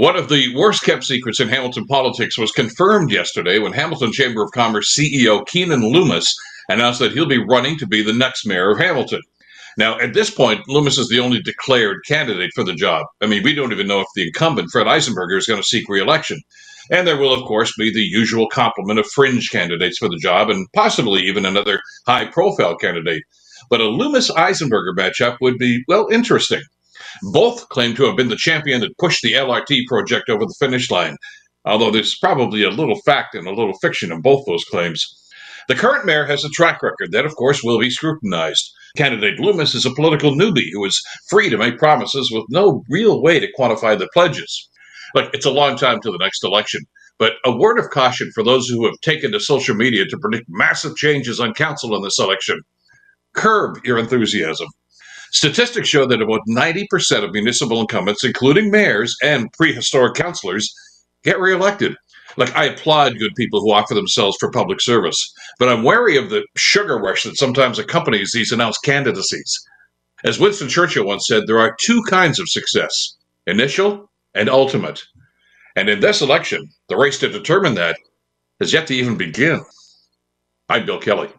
One of the worst kept secrets in Hamilton politics was confirmed yesterday when Hamilton Chamber of Commerce CEO Keanin Loomis announced that he'll be running to be the next mayor of Hamilton. Now, at this point, Loomis is the only declared candidate for the job. I mean, we don't even know if the incumbent, Fred Eisenberger, is going to seek reelection. And there will, of course, be the usual complement of fringe candidates for the job and possibly even another high profile candidate. But a Loomis Eisenberger matchup would be, well, interesting. Both claim to have been the champion that pushed the LRT project over the finish line, although there's probably a little fact and a little fiction in both those claims. The current mayor has a track record that, of course, will be scrutinized. Candidate Loomis is a political newbie who is free to make promises with no real way to quantify the pledges. Look, it's a long time to the next election, but a word of caution for those who have taken to social media to predict massive changes on council in this election. Curb your enthusiasm. Statistics show that about 90% of municipal incumbents, including mayors and prehistoric councilors, get reelected. Like, I applaud good people who offer themselves for public service, but I'm wary of the sugar rush that sometimes accompanies these announced candidacies. As Winston Churchill once said, there are two kinds of success initial and ultimate. And in this election, the race to determine that has yet to even begin. I'm Bill Kelly.